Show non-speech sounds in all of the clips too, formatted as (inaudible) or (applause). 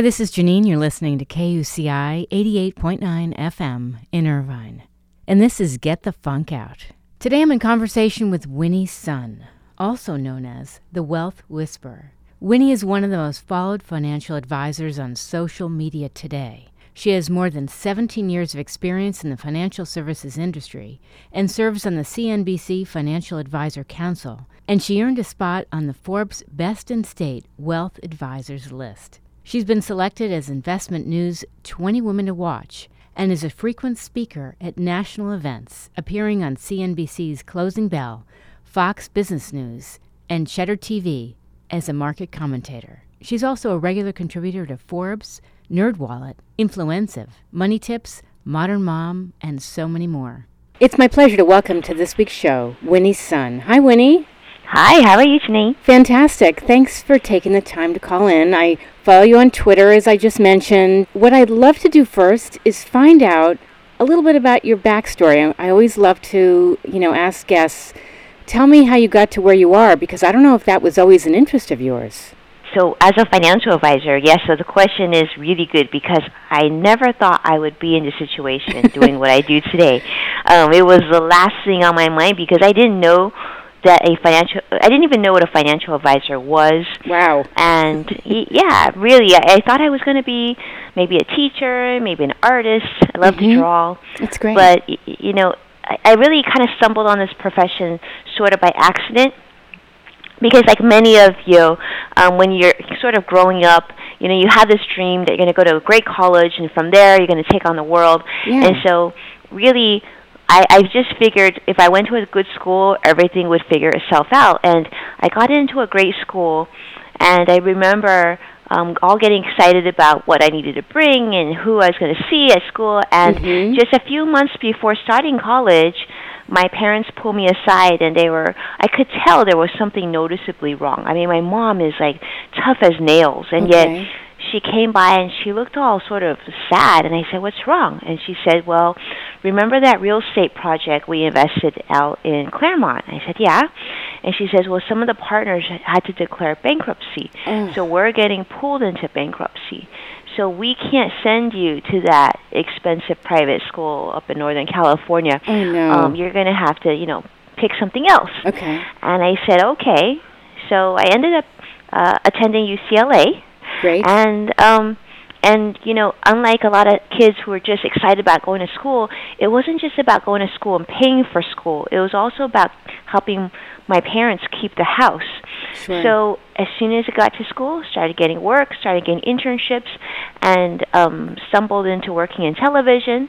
Hi, this is Janine. You're listening to KUCI 88.9 FM in Irvine. And this is Get the Funk Out. Today I'm in conversation with Winnie Sun, also known as the Wealth Whisperer. Winnie is one of the most followed financial advisors on social media today. She has more than 17 years of experience in the financial services industry and serves on the CNBC Financial Advisor Council, and she earned a spot on the Forbes Best in State Wealth Advisors list. She's been selected as Investment News 20 Women to Watch and is a frequent speaker at national events, appearing on CNBC's Closing Bell, Fox Business News, and Cheddar TV as a market commentator. She's also a regular contributor to Forbes, NerdWallet, Influencive, Money Tips, Modern Mom, and so many more. It's my pleasure to welcome to this week's show Winnie Sun. Hi, Winnie. Hi, how are you, Janine? Fantastic. Thanks for taking the time to call in. I follow you on Twitter, as I just mentioned. What I'd love to do first is find out a little bit about your backstory. I, I always love to, you know, ask guests, tell me how you got to where you are, because I don't know if that was always an interest of yours. So, as a financial advisor, yes, so the question is really good because I never thought I would be in this situation (laughs) doing what I do today. Um, it was the last thing on my mind because I didn't know that a financial I didn't even know what a financial advisor was. Wow. And yeah, really I, I thought I was going to be maybe a teacher, maybe an artist. I love Mhm. to draw. That's great. But y- you know, I, I really kind of stumbled on this profession sort of by accident. Because like many of you, um, when you're sort of growing up, you know, you have this dream that you're going to go to a great college, and from there you're going to take on the world. Yeah. And so, really, I, I just figured if I went to a good school, everything would figure itself out. And I got into a great school, and I remember um, all getting excited about what I needed to bring and who I was going to see at school. And Mhm. just a few months before starting college, my parents pulled me aside and they were I could tell there was something noticeably wrong. I mean my mom is like tough as nails and Okay. yet she came by and she looked all sort of sad and I said, What's wrong? And she said, Well, remember that real estate project we invested out in Claremont? I said, Yeah. And she says, Well some of the partners had to declare bankruptcy. Oh. So we're getting pulled into bankruptcy. So we can't send you to that expensive private school up in Northern California. Oh, no. Um, you're going to have to, you know, pick something else. okay. And I said, okay. So I ended up uh, attending UCLA, Great. and um, and you know, unlike a lot of kids who are just excited about going to school, it wasn't just about going to school and paying for school. It was also about helping my parents keep the house. Sure. So as soon as I got to school, started getting work, started getting internships, and um, stumbled into working in television,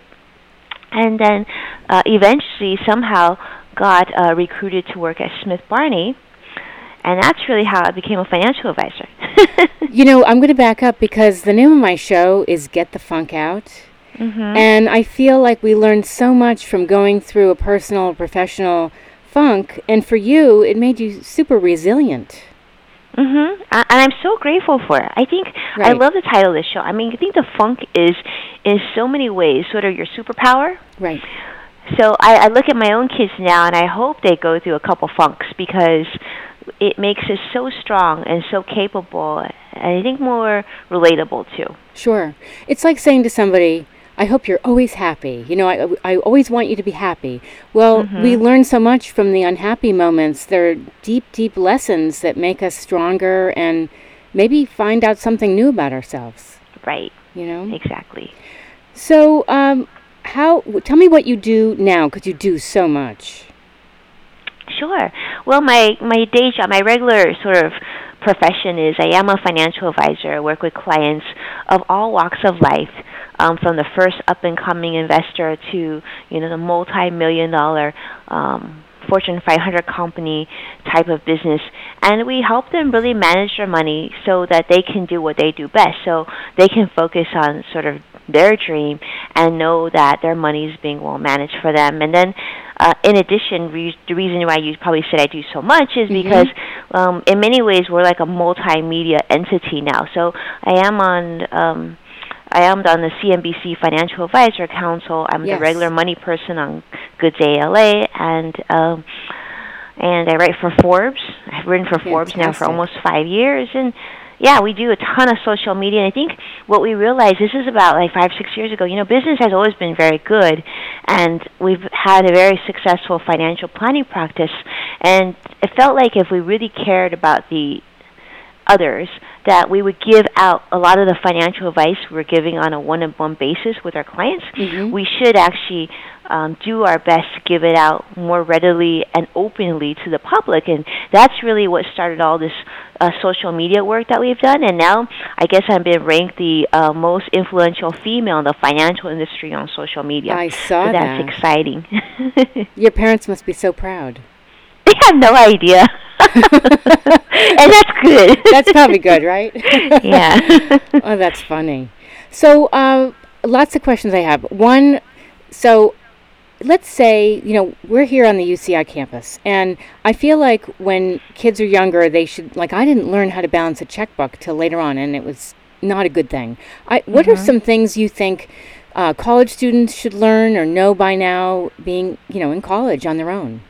and then uh, eventually somehow got uh, recruited to work at Smith Barney, and that's really how I became a financial advisor. (laughs) You know, I'm going to back up because the name of my show is Get the Funk Out. mhm. And I feel like we learned so much from going through a personal professional funk. And for you, it made you super resilient. Mm-hmm. And I'm so grateful for it. I think I love the title of this show. I mean, I think the funk is, in so many ways, sort of your superpower. Right. So I, I look at my own kids now, and I hope they go through a couple funks because it makes us so strong and so capable, and I think more relatable too. Sure. It's like saying to somebody, I hope you're always happy. You know, I, I always want you to be happy. Well, we learn so much from the unhappy moments. They're deep, deep lessons that make us stronger and maybe find out something new about ourselves, Right? you know? Exactly. So, um, how, w- tell me what you do now, because you do so much. Sure. Well, my my day job, my regular sort of profession is I am a financial advisor. I work with clients of all walks of life, um, from the first up and coming investor to you know the multi million dollar um, Fortune 500 company type of business, and we help them really manage their money so that they can do what they do best. So they can focus on sort of their dream and know that their money is being well managed for them. And then, uh, in addition, re- the reason why you probably said I do so much is Mhm. because, um, in many ways, we're like a multimedia entity now. So I am on. Um, I am on the CNBC Financial Advisor Council. I'm Yes. the regular money person on Good Day LA, and um, and I write for Forbes. I've written for Forbes now for almost five years, and yeah, we do a ton of social media. And I think what we realized this is about like five, six years ago. You know, business has always been very good, and we've had a very successful financial planning practice. And it felt like if we really cared about the others that we would give out a lot of the financial advice we're giving on a one-on-one basis with our clients. Mm-hmm. We should actually um, do our best to give it out more readily and openly to the public, and that's really what started all this uh, social media work that we've done. And now, I guess I've been ranked the uh, most influential female in the financial industry on social media. I saw so that. That's exciting. (laughs) Your parents must be so proud. (laughs) They have no idea. (laughs) and that's good. (laughs) that's probably good, right? (laughs) yeah. oh, that's funny. So, uh, lots of questions I have. One, so let's say, you know, we're here on the UCI campus, and I feel like when kids are younger, they should, like, I didn't learn how to balance a checkbook till later on, and it was not a good thing. I, what mm-hmm. are some things you think uh, college students should learn or know by now, being, you know, in college on their own?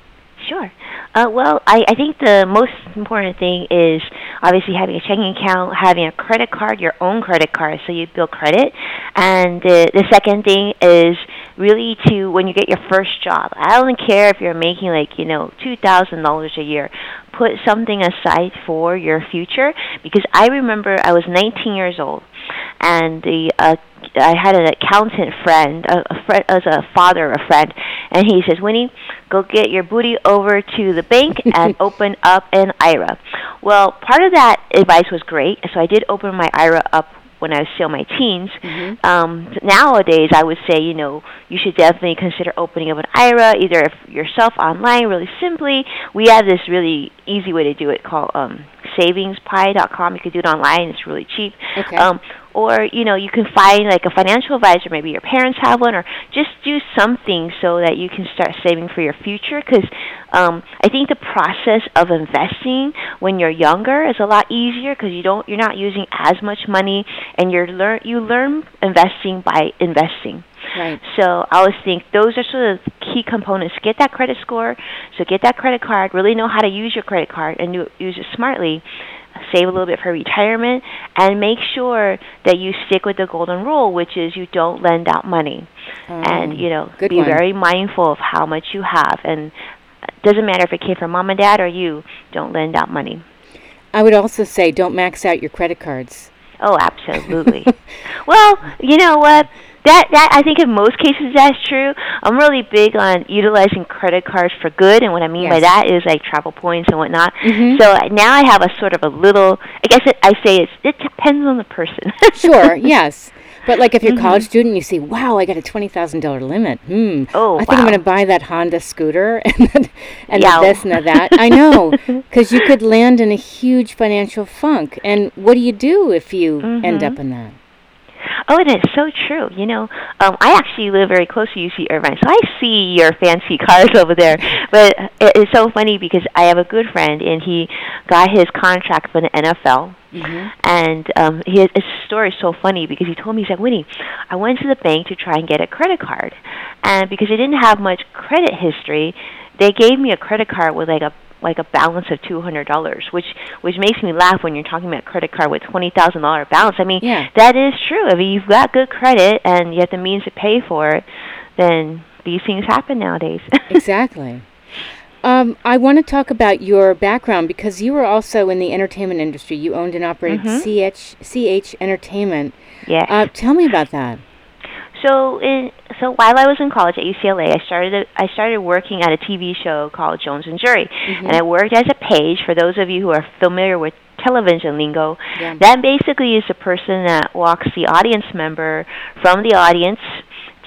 Sure. Uh, well, I, I think the most important thing is obviously having a checking account, having a credit card, your own credit card, so you build credit. And the, the second thing is really to when you get your first job. I don't care if you're making like you know two thousand dollars a year. Put something aside for your future because I remember I was 19 years old, and the uh, I had an accountant friend, a, a friend as a father, a friend, and he says, "Winnie, go get your booty over to the bank (laughs) and open up an IRA." Well, part of that advice was great, so I did open my IRA up when I was still in my teens. Mm-hmm. Um, nowadays, I would say, you know, you should definitely consider opening up an IRA, either if yourself online, really simply. We have this really easy way to do it called um, savingspie.com. You can do it online. It's really cheap. Okay. Um, or you know you can find like a financial advisor maybe your parents have one or just do something so that you can start saving for your future because um, i think the process of investing when you're younger is a lot easier because you don't you're not using as much money and you're learn you learn investing by investing Right. So I always think those are sort of key components. Get that credit score, so get that credit card, really know how to use your credit card and use it smartly save a little bit for retirement, and make sure that you stick with the golden rule, which is you don't lend out money. Um, and, you know, be one. very mindful of how much you have. And it doesn't matter if it came from mom and dad or you, don't lend out money. I would also say don't max out your credit cards. Oh, absolutely. (laughs) well, you know what? That that I think in most cases that's true. I'm really big on utilizing credit cards for good, and what I mean yes. by that is like travel points and whatnot. Mm-hmm. So now I have a sort of a little. I guess it, I say it's, it depends on the person. (laughs) sure. Yes. But like if you're a mm-hmm. college student, you see, wow, I got a twenty thousand dollar limit. Hmm. Oh, I think wow. I'm going to buy that Honda scooter (laughs) and then, and this and that. I know (laughs) because you could land in a huge financial funk. And what do you do if you end Mhm. up in that? Oh, and it is so true. You know, um, I actually live very close to UC Irvine, so I see your fancy (laughs) cars over there. But it, it's so funny because I have a good friend, and he got his contract for the NFL. Mm-hmm. And um, he, his story is so funny because he told me, he's like, Winnie, I went to the bank to try and get a credit card. And because I didn't have much credit history, they gave me a credit card with like a like a balance of two hundred dollars, which which makes me laugh when you're talking about credit card with twenty thousand dollar balance. I mean, Yeah. that is true. I mean, you've got good credit and you have the means to pay for it, then these things happen nowadays. (laughs) exactly. Um, I want to talk about your background because you were also in the entertainment industry. You owned and operated Mhm. CH CH Entertainment. yeah. Uh, tell me about that. So in so while I was in college at UCLA, I started I started working at a TV show called Jones and Jury, Mm-hmm. and I worked as a page. For those of you who are familiar with television lingo, Yeah. that basically is the person that walks the audience member from the audience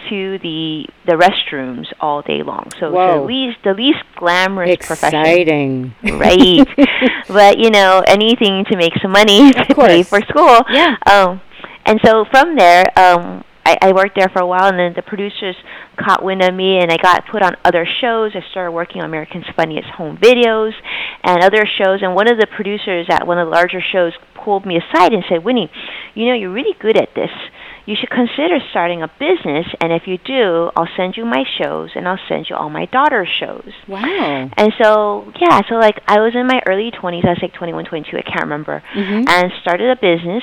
to the the restrooms all day long. So the least the least glamorous profession. Exciting. Right. (laughs) but you know, anything to make some money (laughs) to pay for school. Yeah. Um, and so from there, um, I, I worked there for a while, and then the producers caught wind of me, and I got put on other shows. I started working on American's Funniest Home Videos and other shows. And one of the producers at one of the larger shows pulled me aside and said, "Winnie, you know you're really good at this. You should consider starting a business, and if you do, I'll send you my shows, and I'll send you all my daughter's shows." Wow. And so, yeah, so like I was in my early 20s, I was like 21, 22, I can't remember, Mhm. and started a business.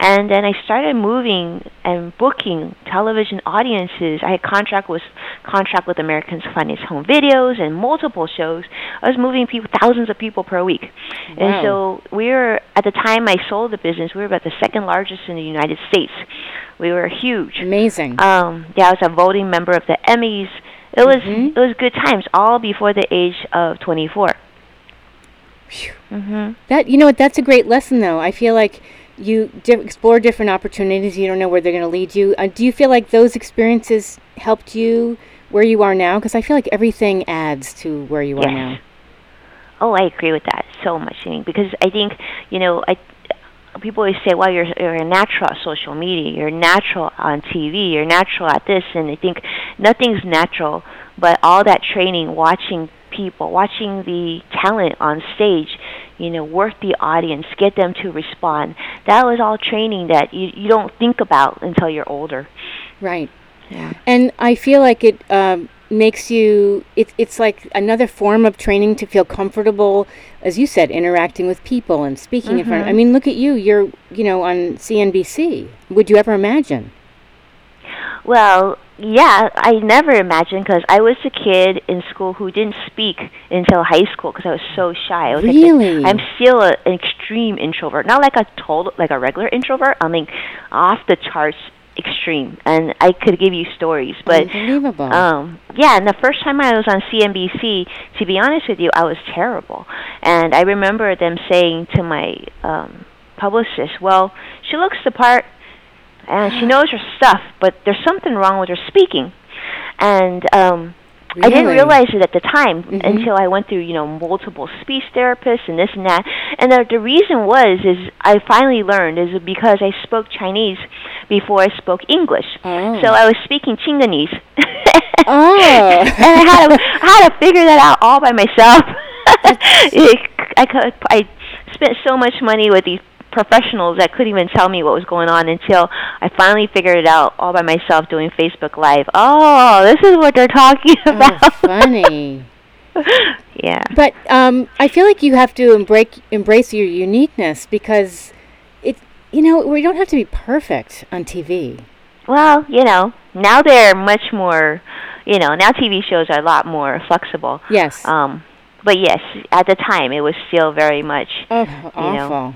And then I started moving and booking television audiences. I had contract with contract with Americans Funniest Home Videos and multiple shows. I was moving people, thousands of people per week. And so we were at the time I sold the business. We were about the second largest in the United States. We were huge. Amazing. Um, yeah, I was a voting member of the Emmys. It was Mhm. it was good times, all before the age of 24. Phew. Mhm. That you know what? That's a great lesson, though. I feel like you di- explore different opportunities. You don't know where they're going to lead you. Uh, do you feel like those experiences helped you where you are now? Because I feel like everything adds to where you are now. Oh, I agree with that so much. Because I think you know, I people always say, "Well, you're you're a natural at social media. You're natural on TV. You're natural at this." And I think nothing's natural, but all that training, watching people, watching the talent on stage, you know, work the audience, get them to respond. That was all training that you you don't think about until you're older. Right. Yeah. And I feel like it um, makes you. It, it's like another form of training to feel comfortable, as you said, interacting with people and speaking in front. Of, I Mhm. mean, look at you. You're you know on CNBC. Would you ever imagine? Well, yeah, I never imagined because I was a kid in school who didn't speak until high school because I was so shy. I was like Really? I'm still a, an extreme introvert, not like a total, like a regular introvert. I mean, off the charts extreme, and I could give you stories, but. Unbelievable. Um, yeah, and the first time I was on CNBC, to be honest with you, I was terrible. And I remember them saying to my um, publicist, "Well, she looks the part, and she knows her stuff, but there's something wrong with her speaking." And um, I didn't realize it at the time Mhm. until I went through, you know, multiple speech therapists and this and that. And the, the reason was is I finally learned is because I spoke Chinese before I spoke English. Oh. So I was speaking Chinganese. Oh. (laughs) and I had to I had to figure that out all by myself. it, (laughs) I I spent so much money with these professionals that couldn't even tell me what was going on until I finally figured it out all by myself doing Facebook Live. Oh, this is what they're talking Oh, about. funny. (laughs) yeah. But um, I feel like you have to embrace embrace your uniqueness because it. You know, we don't have to be perfect on TV. Well, you know, now they're much more, you know, now TV shows are a lot more flexible. Yes. Um, but yes, at the time it was still very much oh, know. awful.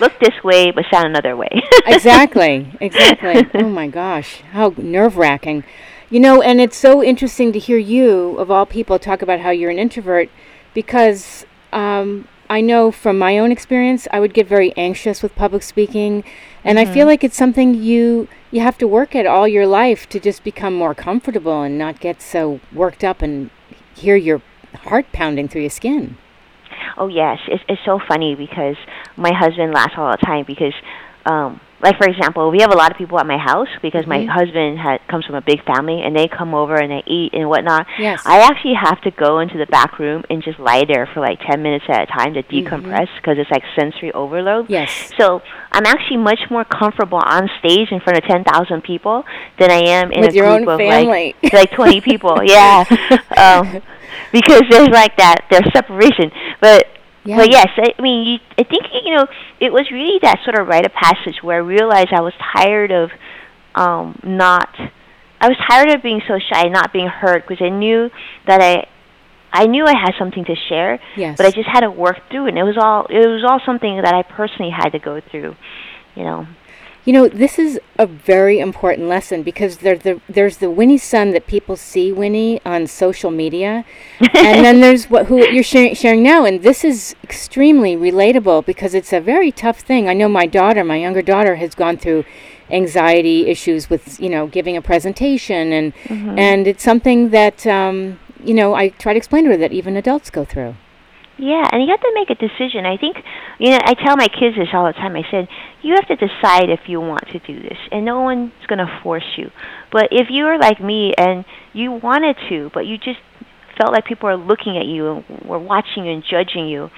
Look this way but sound another way. (laughs) exactly. Exactly. oh my gosh, how nerve wracking. You know, and it's so interesting to hear you, of all people, talk about how you're an introvert because um, I know from my own experience, I would get very anxious with public speaking, and I feel like it's something you you have to work at all your life to just become more comfortable and not get so worked up and hear your heart pounding through your skin. Oh yes, it's it's so funny because my husband laughs all the time because, um, like for example, we have a lot of people at my house because my Mhm. husband had comes from a big family and they come over and they eat and whatnot. Yes. I actually have to go into the back room and just lie there for like ten minutes at a time to decompress because it's like sensory overload. Mm-hmm. Yes. So I'm actually much more comfortable on stage in front of ten thousand people than I am in With a group of family. like (laughs) like twenty people. Yeah, (laughs) um, because there's like that there's separation. But Yeah. but yes, I, mean, you, I think you know it was really that sort of rite of passage where I realized I was tired of um, not. I was tired of being so shy, not being heard, because I knew that I. I knew I had something to share, Yes. but I just had to work through it. And it was all it was all something that I personally had to go through, you know. You know, this is a very important lesson because there's the there's the Winnie Sun that people see Winnie on social media, and (laughs) then there's what who you're sharing, sharing now, and this is extremely relatable because it's a very tough thing. I know my daughter, my younger daughter, has gone through anxiety issues with you know giving a presentation, and and it's something that um, you know I try to explain to her that even adults go through. Yeah, and you have to make a decision. I think, you know, I tell my kids this all the time. I said, you have to decide if you want to do this, and no one's going to force you. But if you are like me and you wanted to, but you just felt like people are looking at you and were watching you and judging you,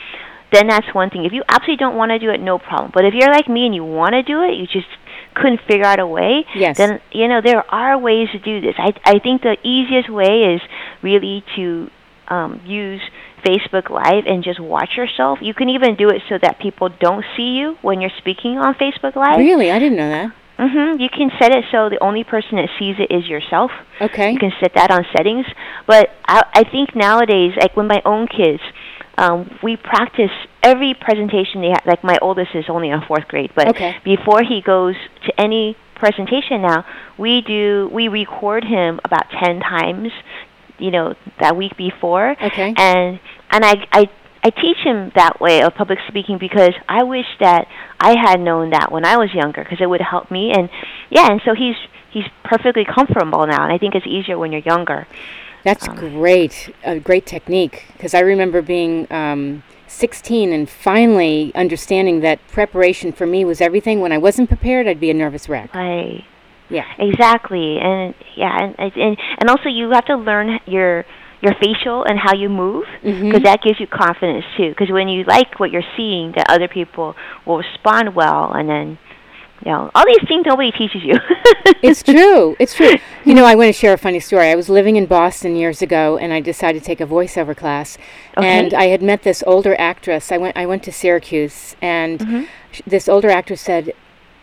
then that's one thing. If you absolutely don't want to do it, no problem. But if you're like me and you want to do it, you just couldn't figure out a way, yes. then you know there are ways to do this. I I think the easiest way is really to um, use Facebook Live and just watch yourself. You can even do it so that people don't see you when you're speaking on Facebook Live. Really, I didn't know that. Mhm. You can set it so the only person that sees it is yourself. Okay. You can set that on settings. But I, I think nowadays, like with my own kids, um, we practice every presentation they have. Like my oldest is only in fourth grade, but Okay. before he goes to any presentation now, we do we record him about ten times. You know that week before, Okay. and and I I I teach him that way of public speaking because I wish that I had known that when I was younger because it would help me and yeah and so he's he's perfectly comfortable now and I think it's easier when you're younger. That's Um, great. A great technique. Because I remember being um, 16 and finally understanding that preparation for me was everything. When I wasn't prepared, I'd be a nervous wreck. Right. Yeah. Exactly. And yeah and and and also you have to learn your your facial and how you move because that gives you confidence too because when you like what you're seeing that other people will respond well and then you know all these things nobody teaches you (laughs) it's true. It's true. You know, I want to share a funny story. I was living in Boston years ago, and I decided to take a voiceover class. okay. And I had met this older actress. I went. I went to Syracuse, and Mhm. sh- this older actress said,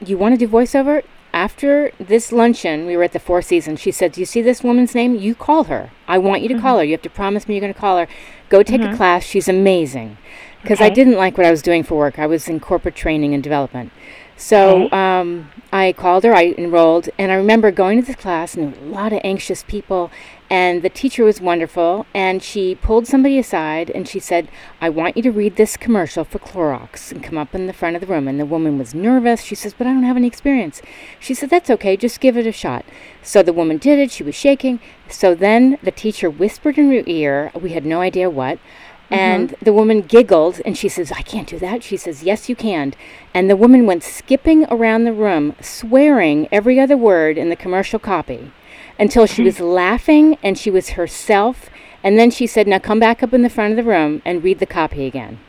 "You want to do voiceover?" After this luncheon, we were at the Four Seasons. She said, "Do you see this woman's name? You call her. I want you to call her. You have to promise me you're going to call her. Go take a class. She's amazing." Because I didn't like what I was doing for work. I was in corporate training and development. So Okay. um, I called her, I enrolled, and I remember going to the class and a lot of anxious people. And the teacher was wonderful, and she pulled somebody aside and she said, I want you to read this commercial for Clorox and come up in the front of the room. And the woman was nervous. She says, But I don't have any experience. She said, That's okay, just give it a shot. So the woman did it, she was shaking. So then the teacher whispered in her ear, we had no idea what. Mm-hmm. And the woman giggled and she says, I can't do that. She says, Yes, you can. And the woman went skipping around the room, swearing every other word in the commercial copy until she was laughing and she was herself. And then she said, Now come back up in the front of the room and read the copy again.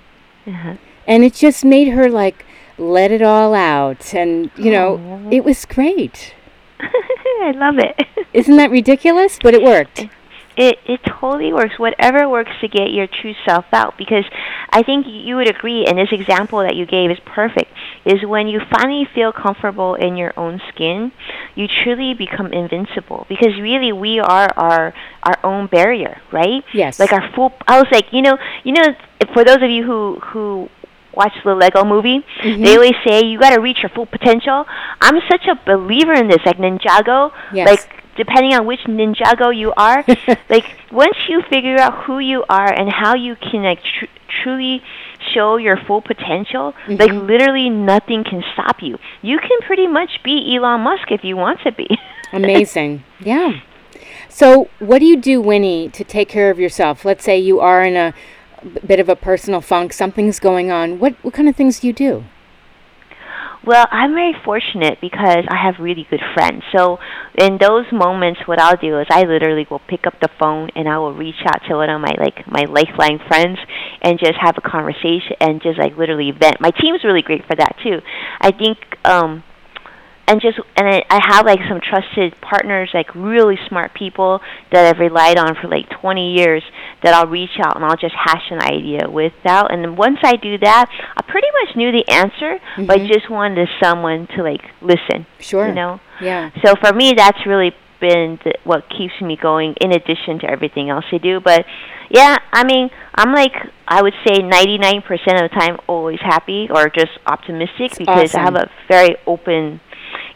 uh-huh. And it just made her like let it all out. And, you know, Aw. it was great. (laughs) I love it. Isn't that ridiculous? But it worked. (laughs) It it totally works. Whatever works to get your true self out. Because I think you would agree, and this example that you gave is perfect. Is when you finally feel comfortable in your own skin, you truly become invincible. Because really, we are our our own barrier, right? Yes. Like our full. I was like, you know, you know, for those of you who who watch the Lego movie, Mhm. they always say you got to reach your full potential. I'm such a believer in this, like Ninjago. Yes. Like depending on which Ninjago you are, (laughs) like once you figure out who you are and how you can like tr- truly show your full potential, like Mhm. literally nothing can stop you. You can pretty much be Elon Musk if you want to be. (laughs) Amazing. yeah. So, what do you do, Winnie, to take care of yourself? Let's say you are in a bit of a personal funk, something's going on. What what kind of things do you do? Well, I'm very fortunate because I have really good friends. So, in those moments, what I'll do is I literally will pick up the phone and I will reach out to one of my like my lifeline friends and just have a conversation and just like literally vent. My team's really great for that too. I think um and just and I, I have like some trusted partners, like really smart people that I've relied on for like 20 years. That I'll reach out and I'll just hash an idea without. And then once I do that, I pretty much knew the answer, but I Mhm. just wanted someone to like listen. Sure. You know. Yeah. So for me, that's really been the, what keeps me going, in addition to everything else I do. But yeah, I mean, I'm like I would say 99% of the time always happy or just optimistic because I have a very open,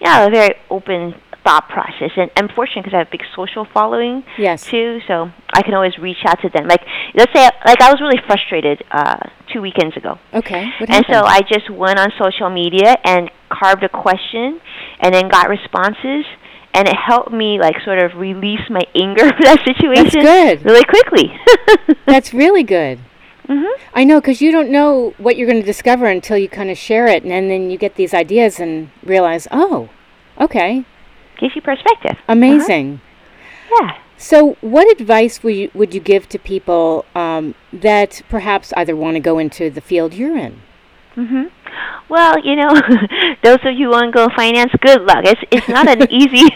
yeah, a very open thought process. And I'm fortunate because I have a big social following Yes. too, so I can always reach out to them. Like let's say, like I was really frustrated uh, two weekends ago. Okay. And so I just went on social media and carved a question and then got responses and it helped me like sort of release my anger (laughs) for that situation That's good. really quickly. (laughs) That's really good. Mhm. I know because you don't know what you're going to discover until you kind of share it, and then you get these ideas and realize, oh, okay, Gives you perspective. amazing. Yeah. So, what advice would you, would you give to people um, that perhaps either want to go into the field you're in? Mm-hmm. Well, you know, (laughs) those of you who want to go finance, good luck. It's it's not an (laughs) easy,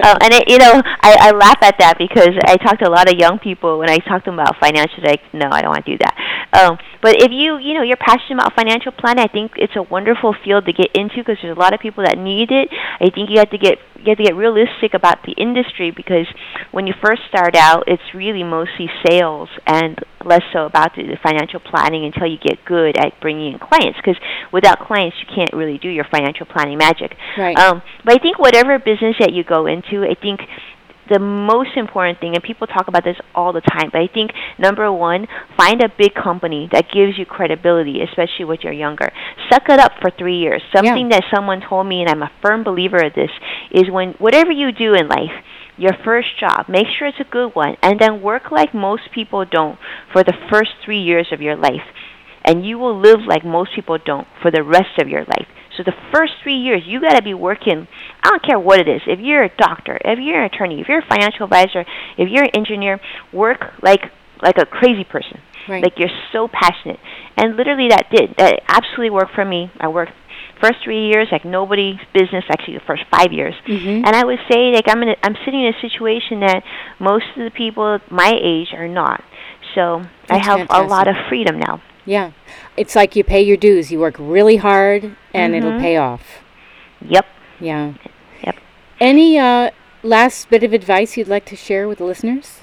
uh, and it, you know, I, I laugh at that because I talk to a lot of young people when I talk to them about financial. Like, no, I don't want to do that. Um, but if you, you know, you're passionate about financial planning, I think it's a wonderful field to get into because there's a lot of people that need it. I think you have to get you have to get realistic about the industry because when you first start out, it's really mostly sales and less so about the, the financial planning until you get good at bringing in clients. Because without clients, you can't really do your financial planning magic. Right. Um, but I think whatever business that you go into, I think the most important thing, and people talk about this all the time, but I think number one, find a big company that gives you credibility, especially when you're younger. Suck it up for three years. Something yeah. that someone told me, and I'm a firm believer of this, is when whatever you do in life, your first job, make sure it's a good one, and then work like most people don't for the first three years of your life. And you will live like most people don't for the rest of your life. So the first three years, you got to be working. I don't care what it is. If you're a doctor, if you're an attorney, if you're a financial advisor, if you're an engineer, work like like a crazy person. Right. Like you're so passionate. And literally, that did that absolutely worked for me. I worked first three years like nobody's business actually the first five years mm-hmm. and i would say like i'm in a, i'm sitting in a situation that most of the people my age are not so That's i have fantastic. a lot of freedom now yeah. It's like you pay your dues. You work really hard and mm-hmm. it'll pay off. Yep. Yeah. Yep. Any uh, last bit of advice you'd like to share with the listeners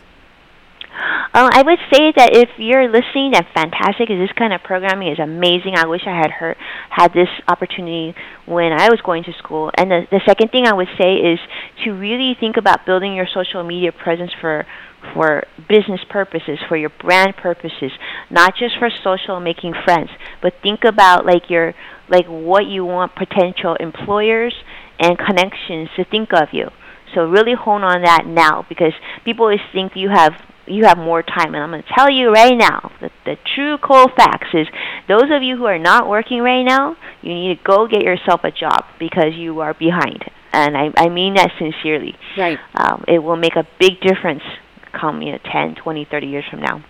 uh, I would say that if you're listening, that fantastic. This kind of programming is amazing. I wish I had heard had this opportunity when I was going to school. And the the second thing I would say is to really think about building your social media presence for for business purposes, for your brand purposes, not just for social making friends, but think about like your like what you want potential employers and connections to think of you. So really hone on that now because people always think you have you have more time. And I'm going to tell you right now that the true cold facts is those of you who are not working right now, you need to go get yourself a job because you are behind. And I, I mean that sincerely. Right. Um, it will make a big difference come you know 10, 20, 30 years from now.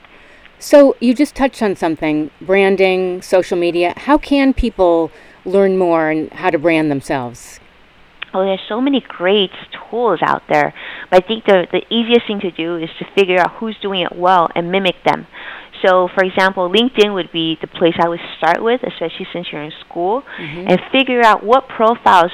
So you just touched on something, branding, social media. How can people learn more and how to brand themselves? Oh, there's so many great tools out there. But I think the the easiest thing to do is to figure out who's doing it well and mimic them. So, for example, LinkedIn would be the place I would start with, especially since you're in school, mm-hmm. and figure out what profiles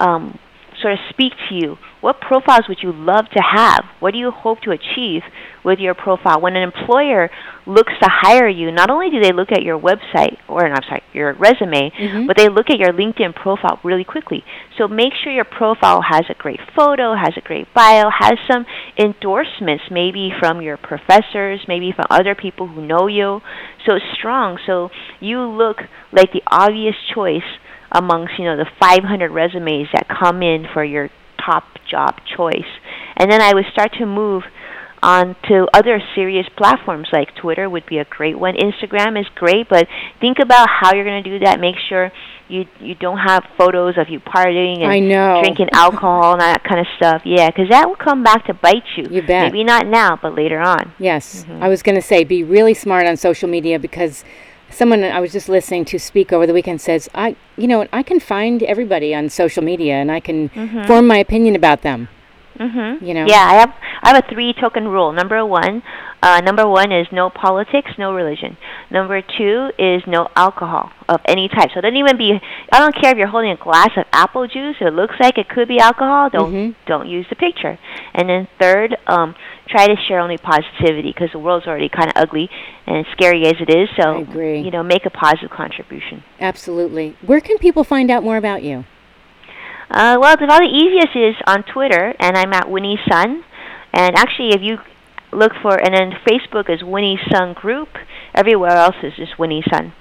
um, sort of speak to you. What profiles would you love to have? What do you hope to achieve with your profile? When an employer looks to hire you, not only do they look at your website or I'm sorry, your resume, mm-hmm. but they look at your LinkedIn profile really quickly. So make sure your profile has a great photo, has a great bio, has some endorsements maybe from your professors, maybe from other people who know you. So it's strong. So you look like the obvious choice amongst you know the 500 resumes that come in for your top job choice. And then I would start to move on to other serious platforms like Twitter would be a great one. Instagram is great, but think about how you're going to do that. Make sure you you don't have photos of you partying and I know. drinking alcohol and that kind of stuff. Yeah, because that will come back to bite you. You bet. Maybe not now, but later on. Yes, Mhm. I was going to say be really smart on social media because someone I was just listening to speak over the weekend says I you know I can find everybody on social media and I can Mhm. form my opinion about them. Mhm. You know? Yeah, I have I have a three token rule. Number one, uh, number one is no politics, no religion. Number two is no alcohol of any type. So it doesn't even be. I don't care if you're holding a glass of apple juice. It looks like it could be alcohol. Don't Mhm. don't use the picture. And then third, um, try to share only positivity because the world's already kind of ugly and scary as it is. So you know, make a positive contribution. Absolutely. Where can people find out more about you? Uh, well, the easiest is on Twitter, and I'm at Winnie Sun. And actually, if you look for, and then Facebook is Winnie Sun Group. Everywhere else is just Winnie Sun.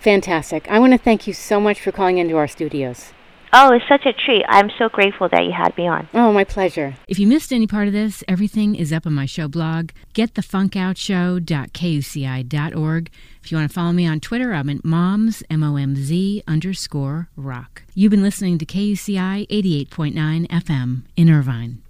Fantastic. I want to thank you so much for calling into our studios. Oh, it's such a treat. I'm so grateful that you had me on. Oh, my pleasure. If you missed any part of this, everything is up on my show blog, getthefunkoutshow.kuci.org. If you want to follow me on Twitter, I'm at moms, M-O-M-Z underscore rock. You've been listening to KUCI 88.9 FM in Irvine.